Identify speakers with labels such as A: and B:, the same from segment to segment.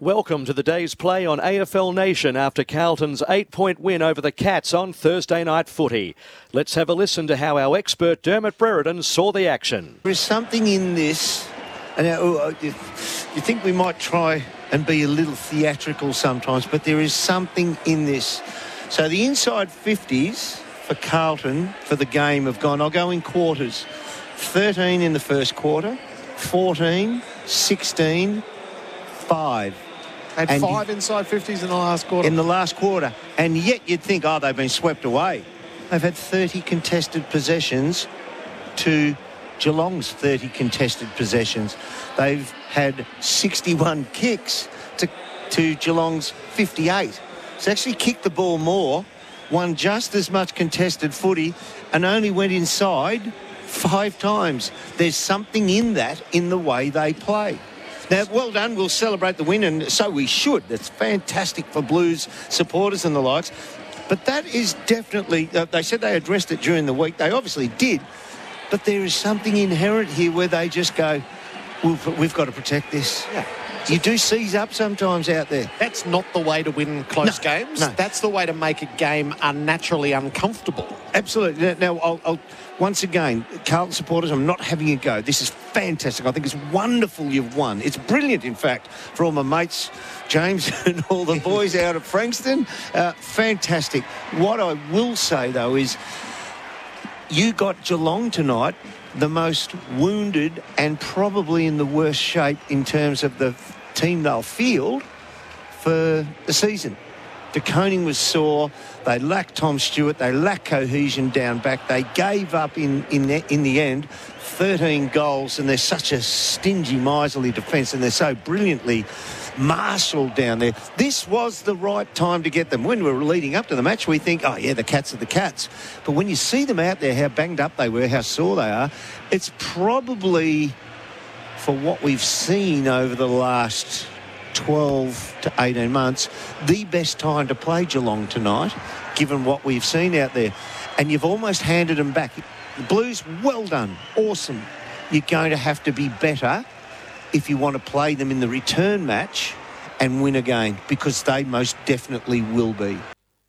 A: Welcome to the day's play on AFL Nation after Carlton's eight point win over the Cats on Thursday night footy. Let's have a listen to how our expert Dermot Brereton saw the action.
B: There is something in this, and uh, you think we might try and be a little theatrical sometimes, but there is something in this. So the inside 50s for Carlton for the game have gone, I'll go in quarters 13 in the first quarter, 14, 16, 5.
C: Had
B: And
C: five inside 50s in the last quarter.
B: in the last quarter. And yet you'd think, oh, they've been swept away. They've had 30 contested possessions to Geelong's 30 contested possessions. They've had 61 kicks to, to Geelong's 58. So actually kicked the ball more, won just as much contested footy, and only went inside five times. There's something in that in the way they play. Now, well done. We'll celebrate the win, and so we should. That's fantastic for Blues supporters and the likes. But that is definitely, uh, they said they addressed it during the week. They obviously did. But there is something inherent here where they just go, we've, we've got to protect this.
C: Yeah.
B: You do seize up sometimes out there.
C: That's not the way to win close
B: No,
C: games.
B: no.
C: That's the way to make a game unnaturally uncomfortable.
B: Absolutely. Now, I'll, I'll, once again, Carlton supporters, I'm not having a go. This is fantastic. I think it's wonderful you've won. It's brilliant, in fact, for all my mates, James and all the boys out at Frankston. Uh, fantastic. What I will say, though, is you got Geelong tonight the most wounded and probably in the worst shape in terms of the team they'll field for the season. De Koning was sore. They lacked Tom Stewart. They lacked cohesion down back. They gave up in, in, the, in the end 13 goals, and they're such a stingy, miserly defence, and they're so brilliantly marshalled down there. This was the right time to get them. When we were leading up to the match, we think, oh, yeah, the Cats are the Cats. But when you see them out there, how banged up they were, how sore they are, it's probably for what we've seen over the last 12 to 18 months, the best time to play Geelong tonight, given what we've seen out there. And you've almost handed them back. The Blues, well done, awesome. You're going to have to be better if you want to play them in the return match and win again because they most definitely will be.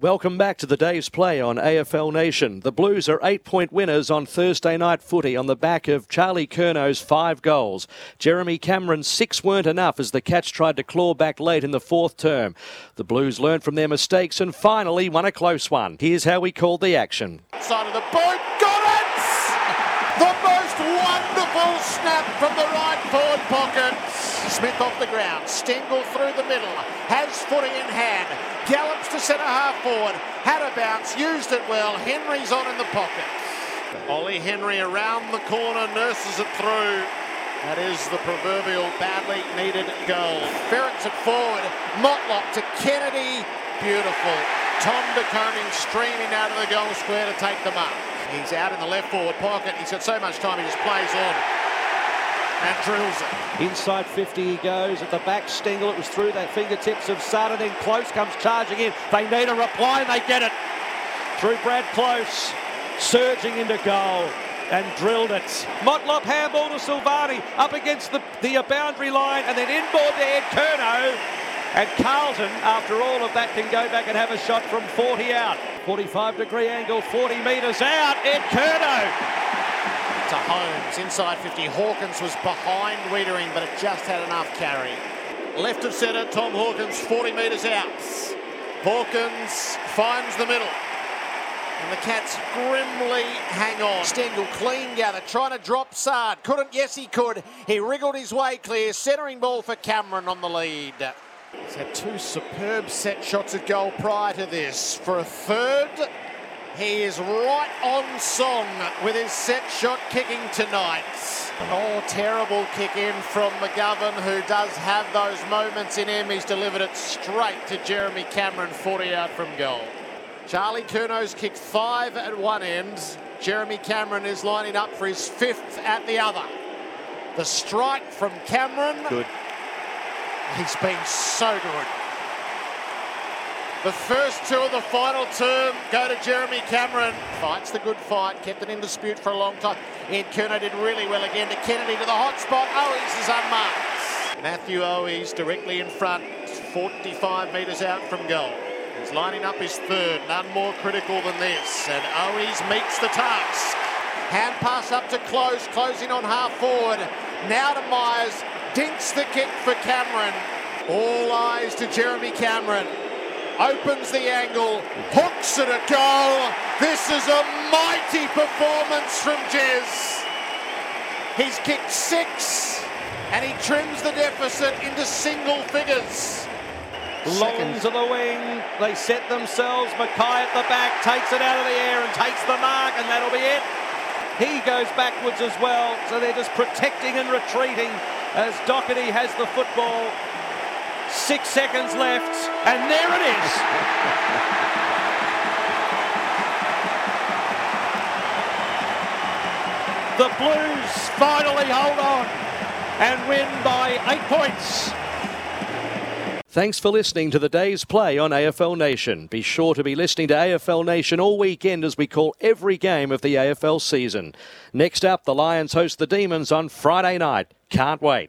A: Welcome back to the day's play on AFL Nation. The Blues are eight point winners on Thursday night footy on the back of Charlie Curnow's five goals. Jeremy Cameron's six weren't enough as the Cats tried to claw back late in the fourth term. The Blues learned from their mistakes and finally won a close one. Here's how we called the action.
D: Side of the boot, got it! The most wonderful snap from the right forward pocket. Smith off the ground, Stengle through the middle, has footy in hand, gallops to centre half forward, had a bounce, used it well. Henry's on in the pocket. Ollie Henry around the corner, nurses it through. That is the proverbial badly needed goal. Ferrets it forward. Motlop to Kennedy. Beautiful. Tom De Koning streaming out of the goal square to take them up. He's out in the left forward pocket. He's got so much time, he just plays on and drills it.
A: Inside 50 he goes. At the back, Stengle. It was through the fingertips of Sutton. Then close comes charging in. They need a reply and they get it. Through Brad Close. Surging into goal. And drilled it. Motlop handball to Silvagni up against the, the uh, boundary line and then inboard to Ed Curnow. And Carlton, after all of that, can go back and have a shot from 40 out. 45 degree angle, 40 metres out. Ed Curnow
D: To Holmes, inside 50. Hawkins was behind Weitering, but it just had enough carry. Left of centre, Tom Hawkins, 40 metres out. Hawkins finds the middle. And the Cats grimly hang on. Stengle clean gather, trying to drop Saad. Couldn't, yes he could. He wriggled his way clear. Centering ball for Cameron on the lead. He's had two superb set shots at goal prior to this. For a third, He is right on song with his set shot kicking tonight. Oh, terrible kick in from McGovern, who does have those moments in him. He's delivered it straight to Jeremy Cameron, 40 out from goal. Charlie Curnow's kicked five at one end. Jeremy Cameron is lining up for his fifth at the other. The strike from Cameron.
B: Good.
D: He's been so good. The first two of the final term go to Jeremy Cameron. Fights the good fight, kept it in dispute for a long time. Ed Curnow did really well again to Kennedy to the hot spot. Owies is unmarked. Matthew Owies directly in front, 45 metres out from goal. He's lining up his third, none more critical than this. And Owies meets the task. Hand pass up to Close, closing on half forward. Now to Myers, dinks the kick for Cameron. All eyes to Jeremy Cameron. Opens the angle, hooks it a goal. This is a mighty performance from Jez. He's kicked six and he trims the deficit into single figures.
A: Long to the wing. They set themselves. Mackay at the back takes it out of the air and takes the mark, and that'll be it. He goes backwards as well, so they're just protecting and retreating as Docherty has the football. Six seconds left, and there it is. the Blues finally hold on and win by eight points. Thanks for listening to the day's play on AFL Nation. Be sure to be listening to AFL Nation all weekend as we call every game of the AFL season. Next up, the Lions host the Demons on Friday night. Can't wait.